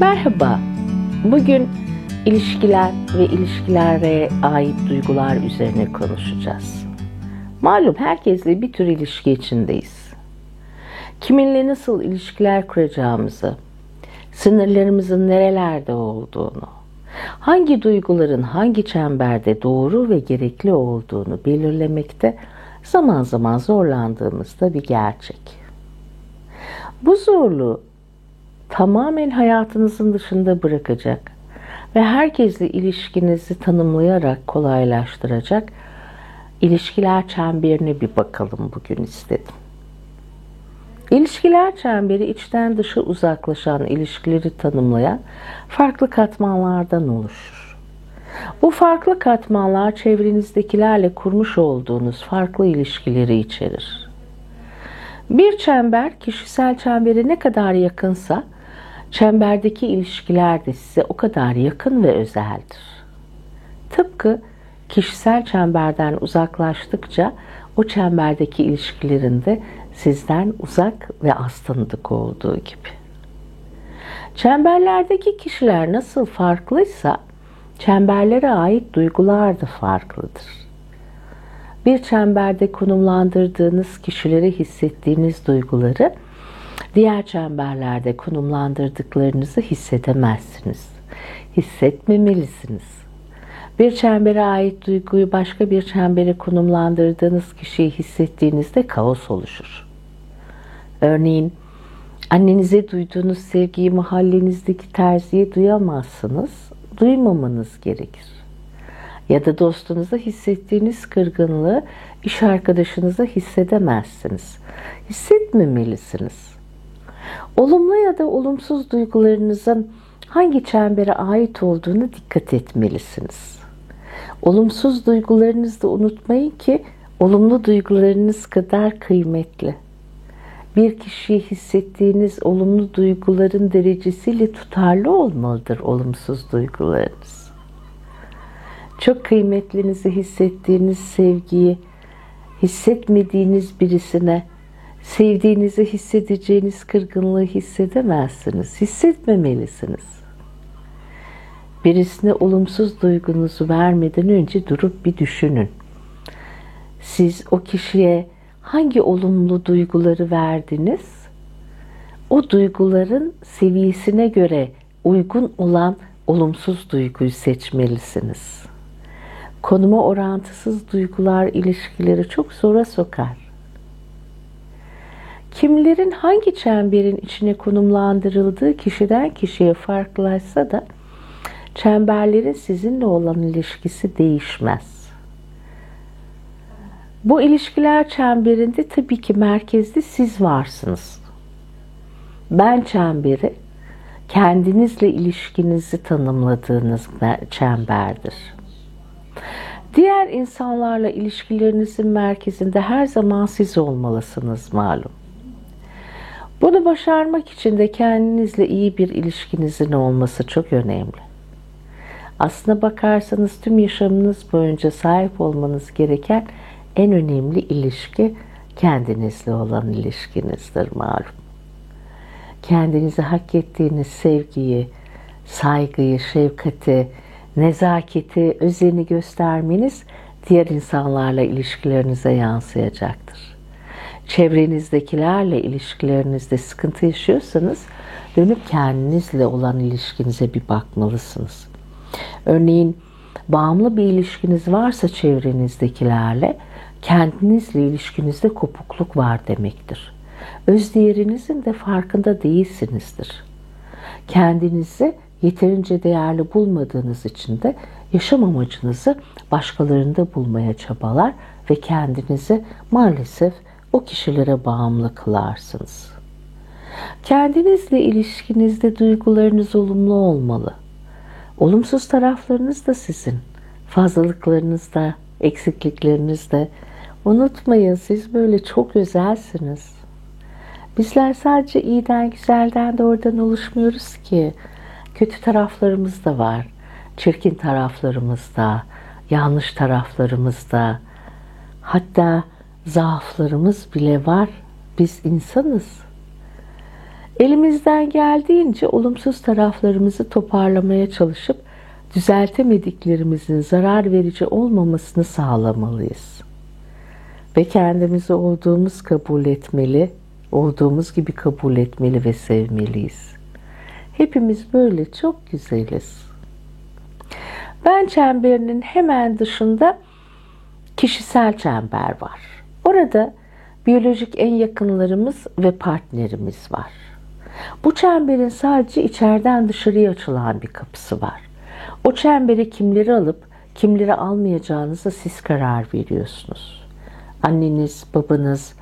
Merhaba. Bugün ilişkiler ve ilişkilere ait duygular üzerine konuşacağız. Malum herkesle bir tür ilişki içindeyiz. Kiminle nasıl ilişkiler kuracağımızı, sınırlarımızın nerelerde olduğunu, hangi duyguların hangi çemberde doğru ve gerekli olduğunu belirlemekte zaman zaman zorlandığımız da bir gerçek. Bu zorluğu tamamen hayatınızın dışında bırakacak ve herkesle ilişkinizi tanımlayarak kolaylaştıracak ilişkiler çemberine bir bakalım bugün istedim. İlişkiler çemberi içten dışa uzaklaşan ilişkileri tanımlayan farklı katmanlardan oluşur. Bu farklı katmanlar çevrenizdekilerle kurmuş olduğunuz farklı ilişkileri içerir. Bir çember kişisel çembere ne kadar yakınsa çemberdeki ilişkiler de size o kadar yakın ve özeldir. Tıpkı kişisel çemberden uzaklaştıkça o çemberdeki ilişkilerinde sizden uzak ve az tanıdık olduğu gibi. Çemberlerdeki kişiler nasıl farklıysa çemberlere ait duygular da farklıdır. Bir çemberde konumlandırdığınız kişileri hissettiğiniz duyguları diğer çemberlerde konumlandırdıklarınızı hissedemezsiniz. Hissetmemelisiniz. Bir çembere ait duyguyu başka bir çembere konumlandırdığınız kişiyi hissettiğinizde kaos oluşur. Örneğin annenize duyduğunuz sevgiyi mahallenizdeki terziye duyamazsınız, duymamanız gerekir. Ya da dostunuza hissettiğiniz kırgınlığı iş arkadaşınıza hissedemezsiniz. Hissetmemelisiniz. Olumlu ya da olumsuz duygularınızın hangi çembere ait olduğunu dikkat etmelisiniz. Olumsuz duygularınızı da unutmayın ki olumlu duygularınız kadar kıymetli. Bir kişiye hissettiğiniz olumlu duyguların derecesiyle tutarlı olmalıdır olumsuz duygularınız. Çok kıymetlinizi hissettiğiniz sevgiyi hissetmediğiniz birisine sevdiğinizi hissedeceğiniz kırgınlığı hissedemezsiniz. Hissetmemelisiniz. Birisine olumsuz duygunuzu vermeden önce durup bir düşünün. Siz o kişiye hangi olumlu duyguları verdiniz? O duyguların seviyesine göre uygun olan olumsuz duyguyu seçmelisiniz. Konuma orantısız duygular ilişkileri çok zora sokar. Kimlerin hangi çemberin içine konumlandırıldığı kişiden kişiye farklılaşsa da çemberlerin sizinle olan ilişkisi değişmez. Bu ilişkiler çemberinde tabii ki merkezde siz varsınız. Ben çemberi kendinizle ilişkinizi tanımladığınız çemberdir. Diğer insanlarla ilişkilerinizin merkezinde her zaman siz olmalısınız malum. Bunu başarmak için de kendinizle iyi bir ilişkinizin olması çok önemli. Aslına bakarsanız tüm yaşamınız boyunca sahip olmanız gereken en önemli ilişki kendinizle olan ilişkinizdir malum. Kendinize hak ettiğiniz sevgiyi, saygıyı, şefkati, nezaketi, özeni göstermeniz diğer insanlarla ilişkilerinize yansıyacaktır çevrenizdekilerle ilişkilerinizde sıkıntı yaşıyorsanız dönüp kendinizle olan ilişkinize bir bakmalısınız. Örneğin bağımlı bir ilişkiniz varsa çevrenizdekilerle kendinizle ilişkinizde kopukluk var demektir. Öz değerinizin de farkında değilsinizdir. Kendinizi yeterince değerli bulmadığınız için de yaşam amacınızı başkalarında bulmaya çabalar ve kendinizi maalesef o kişilere bağımlı kılarsınız. Kendinizle ilişkinizde duygularınız olumlu olmalı. Olumsuz taraflarınız da sizin. Fazlalıklarınız da, eksiklikleriniz de. Unutmayın siz böyle çok özelsiniz. Bizler sadece iyiden, güzelden de oradan oluşmuyoruz ki. Kötü taraflarımız da var. Çirkin taraflarımız da, yanlış taraflarımız da. Hatta zaaflarımız bile var. Biz insanız. Elimizden geldiğince olumsuz taraflarımızı toparlamaya çalışıp düzeltemediklerimizin zarar verici olmamasını sağlamalıyız. Ve kendimizi olduğumuz kabul etmeli, olduğumuz gibi kabul etmeli ve sevmeliyiz. Hepimiz böyle çok güzeliz. Ben çemberinin hemen dışında kişisel çember var. Orada biyolojik en yakınlarımız ve partnerimiz var. Bu çemberin sadece içeriden dışarıya açılan bir kapısı var. O çembere kimleri alıp kimleri almayacağınıza siz karar veriyorsunuz. Anneniz, babanız,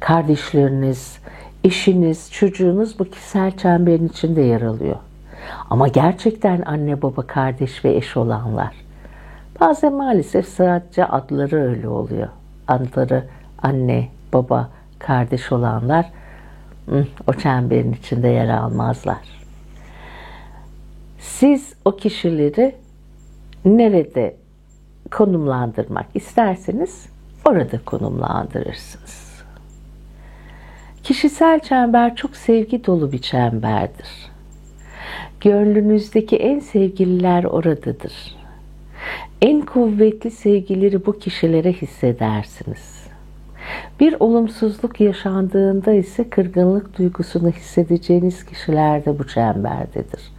kardeşleriniz, eşiniz, çocuğunuz bu kişisel çemberin içinde yer alıyor. Ama gerçekten anne, baba, kardeş ve eş olanlar. Bazen maalesef sadece adları öyle oluyor. Adları anne, baba, kardeş olanlar o çemberin içinde yer almazlar. Siz o kişileri nerede konumlandırmak isterseniz orada konumlandırırsınız. Kişisel çember çok sevgi dolu bir çemberdir. Gönlünüzdeki en sevgililer oradadır. En kuvvetli sevgileri bu kişilere hissedersiniz. Bir olumsuzluk yaşandığında ise kırgınlık duygusunu hissedeceğiniz kişiler de bu çemberdedir.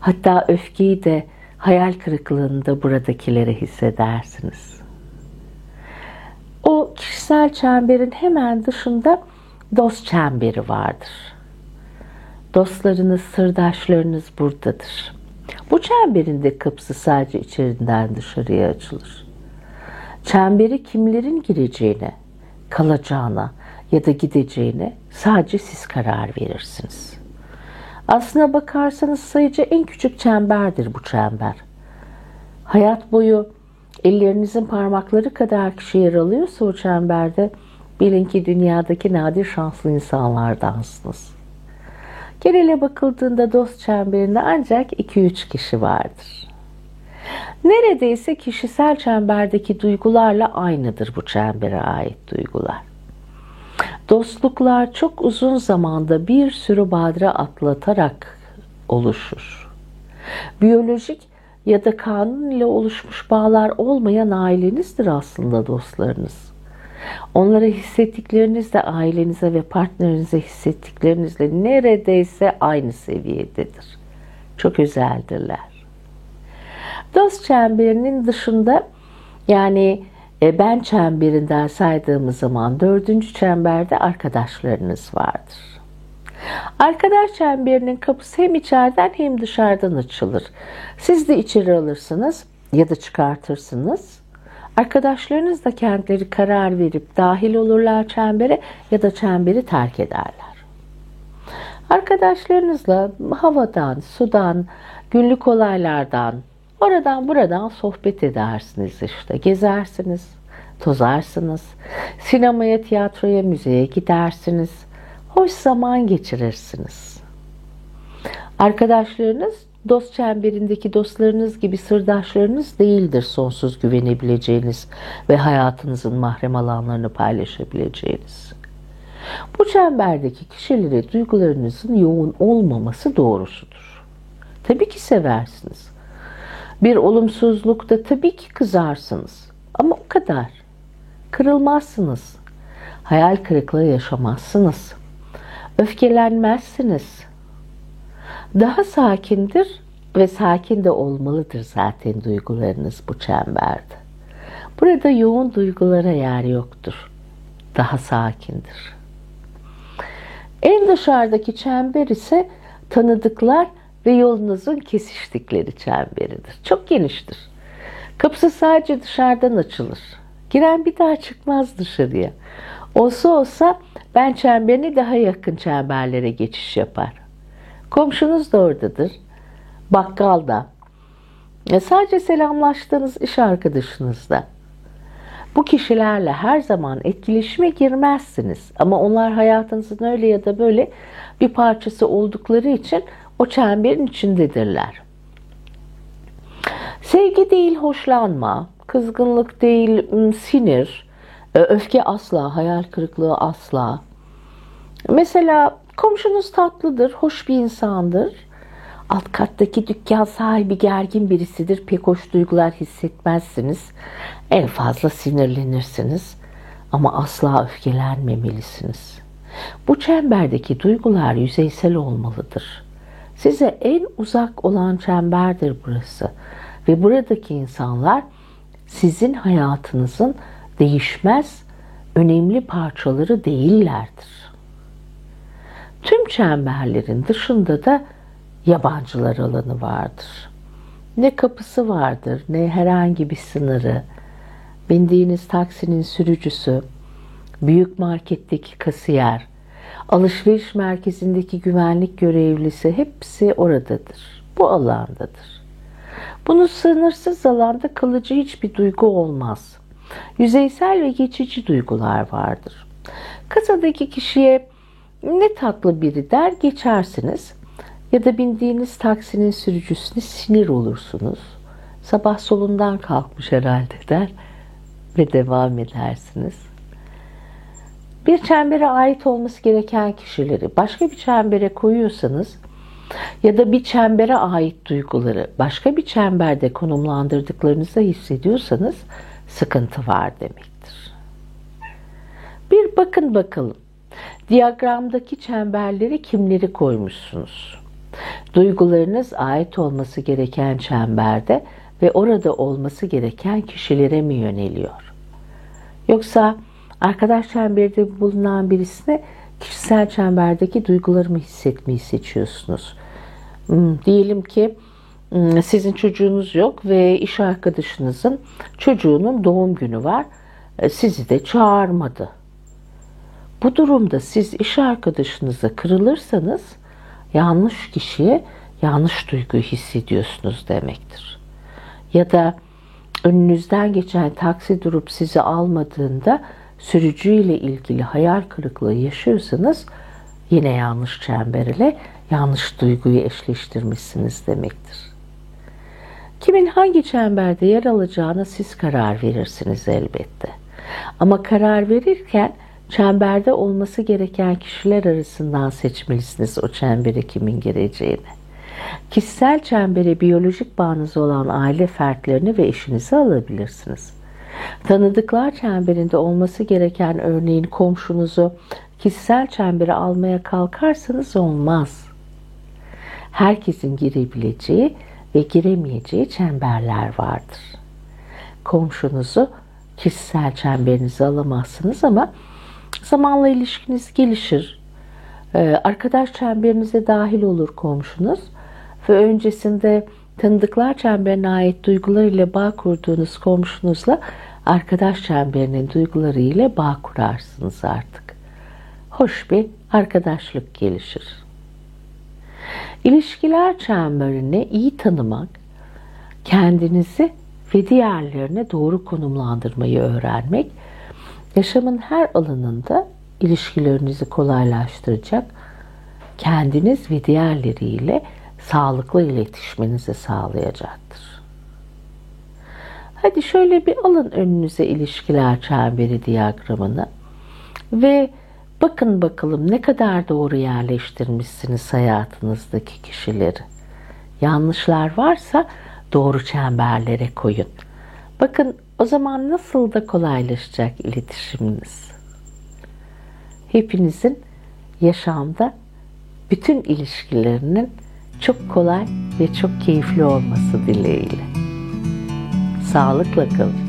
Hatta öfkeyi de hayal kırıklığını da buradakilere hissedersiniz. O kişisel çemberin hemen dışında dost çemberi vardır. Dostlarınız, sırdaşlarınız buradadır. Bu çemberin de kapısı sadece içeriden dışarıya açılır. Çemberi kimlerin gireceğine, kalacağına ya da gideceğine sadece siz karar verirsiniz. Aslına bakarsanız sayıca en küçük çemberdir bu çember. Hayat boyu ellerinizin parmakları kadar kişi yer alıyorsa o çemberde bilin ki dünyadaki nadir şanslı insanlardansınız. Genele bakıldığında dost çemberinde ancak 2-3 kişi vardır. Neredeyse kişisel çemberdeki duygularla aynıdır bu çembere ait duygular. Dostluklar çok uzun zamanda bir sürü badire atlatarak oluşur. Biyolojik ya da kanun ile oluşmuş bağlar olmayan ailenizdir aslında dostlarınız. Onlara hissettikleriniz de ailenize ve partnerinize hissettiklerinizle neredeyse aynı seviyededir. Çok özeldirler. Dost çemberinin dışında yani e, ben çemberinden saydığımız zaman dördüncü çemberde arkadaşlarınız vardır. Arkadaş çemberinin kapısı hem içeriden hem dışarıdan açılır. Siz de içeri alırsınız ya da çıkartırsınız. Arkadaşlarınız da kendileri karar verip dahil olurlar çembere ya da çemberi terk ederler. Arkadaşlarınızla havadan, sudan, günlük olaylardan, oradan buradan sohbet edersiniz işte. Gezersiniz, tozarsınız. Sinemaya, tiyatroya, müzeye gidersiniz. Hoş zaman geçirirsiniz. Arkadaşlarınız dost çemberindeki dostlarınız gibi sırdaşlarınız değildir sonsuz güvenebileceğiniz ve hayatınızın mahrem alanlarını paylaşabileceğiniz. Bu çemberdeki kişilere duygularınızın yoğun olmaması doğrusudur. Tabii ki seversiniz. Bir olumsuzlukta tabii ki kızarsınız. Ama o kadar. Kırılmazsınız. Hayal kırıklığı yaşamazsınız. Öfkelenmezsiniz daha sakindir ve sakin de olmalıdır zaten duygularınız bu çemberde. Burada yoğun duygulara yer yoktur. Daha sakindir. En dışarıdaki çember ise tanıdıklar ve yolunuzun kesiştikleri çemberidir. Çok geniştir. Kapısı sadece dışarıdan açılır. Giren bir daha çıkmaz dışarıya. Olsa olsa ben çemberini daha yakın çemberlere geçiş yapar. Komşunuz da oradadır. Bakkal da. E sadece selamlaştığınız iş arkadaşınız da. Bu kişilerle her zaman etkileşime girmezsiniz. Ama onlar hayatınızın öyle ya da böyle bir parçası oldukları için o çemberin içindedirler. Sevgi değil hoşlanma, kızgınlık değil sinir, e, öfke asla, hayal kırıklığı asla. Mesela Komşunuz tatlıdır, hoş bir insandır. Alt kattaki dükkan sahibi gergin birisidir. Pek hoş duygular hissetmezsiniz. En fazla sinirlenirsiniz. Ama asla öfkelenmemelisiniz. Bu çemberdeki duygular yüzeysel olmalıdır. Size en uzak olan çemberdir burası. Ve buradaki insanlar sizin hayatınızın değişmez, önemli parçaları değillerdir. Tüm çemberlerin dışında da yabancılar alanı vardır. Ne kapısı vardır, ne herhangi bir sınırı. Bindiğiniz taksinin sürücüsü, büyük marketteki kasiyer, alışveriş merkezindeki güvenlik görevlisi hepsi oradadır. Bu alandadır. Bunun sınırsız alanda kalıcı hiçbir duygu olmaz. Yüzeysel ve geçici duygular vardır. Kasadaki kişiye ne tatlı biri der geçersiniz ya da bindiğiniz taksinin sürücüsüne sinir olursunuz. Sabah solundan kalkmış herhalde der ve devam edersiniz. Bir çembere ait olması gereken kişileri başka bir çembere koyuyorsanız ya da bir çembere ait duyguları başka bir çemberde konumlandırdıklarınızı hissediyorsanız sıkıntı var demektir. Bir bakın bakalım. Diyagramdaki çemberleri kimleri koymuşsunuz? Duygularınız ait olması gereken çemberde ve orada olması gereken kişilere mi yöneliyor? Yoksa arkadaş çemberde bulunan birisine kişisel çemberdeki duygularımı hissetmeyi seçiyorsunuz. Hmm, diyelim ki hmm, sizin çocuğunuz yok ve iş arkadaşınızın çocuğunun doğum günü var. E, sizi de çağırmadı. Bu durumda siz iş arkadaşınıza kırılırsanız yanlış kişiye yanlış duyguyu hissediyorsunuz demektir. Ya da önünüzden geçen taksi durup sizi almadığında sürücüyle ilgili hayal kırıklığı yaşıyorsanız yine yanlış çember ile yanlış duyguyu eşleştirmişsiniz demektir. Kimin hangi çemberde yer alacağına siz karar verirsiniz elbette. Ama karar verirken çemberde olması gereken kişiler arasından seçmelisiniz o çembere kimin gireceğini. Kişisel çembere biyolojik bağınız olan aile fertlerini ve eşinizi alabilirsiniz. Tanıdıklar çemberinde olması gereken örneğin komşunuzu kişisel çembere almaya kalkarsanız olmaz. Herkesin girebileceği ve giremeyeceği çemberler vardır. Komşunuzu kişisel çemberinize alamazsınız ama zamanla ilişkiniz gelişir. Ee, arkadaş çemberinize dahil olur komşunuz ve öncesinde tanıdıklar çemberine ait duygular ile bağ kurduğunuz komşunuzla arkadaş çemberinin duyguları ile bağ kurarsınız artık. Hoş bir arkadaşlık gelişir. İlişkiler çemberini iyi tanımak, kendinizi ve diğerlerine doğru konumlandırmayı öğrenmek, yaşamın her alanında ilişkilerinizi kolaylaştıracak, kendiniz ve diğerleriyle sağlıklı iletişiminizi sağlayacaktır. Hadi şöyle bir alın önünüze ilişkiler çemberi diyagramını ve bakın bakalım ne kadar doğru yerleştirmişsiniz hayatınızdaki kişileri. Yanlışlar varsa doğru çemberlere koyun. Bakın o zaman nasıl da kolaylaşacak iletişiminiz. Hepinizin yaşamda bütün ilişkilerinin çok kolay ve çok keyifli olması dileğiyle. Sağlıkla kalın.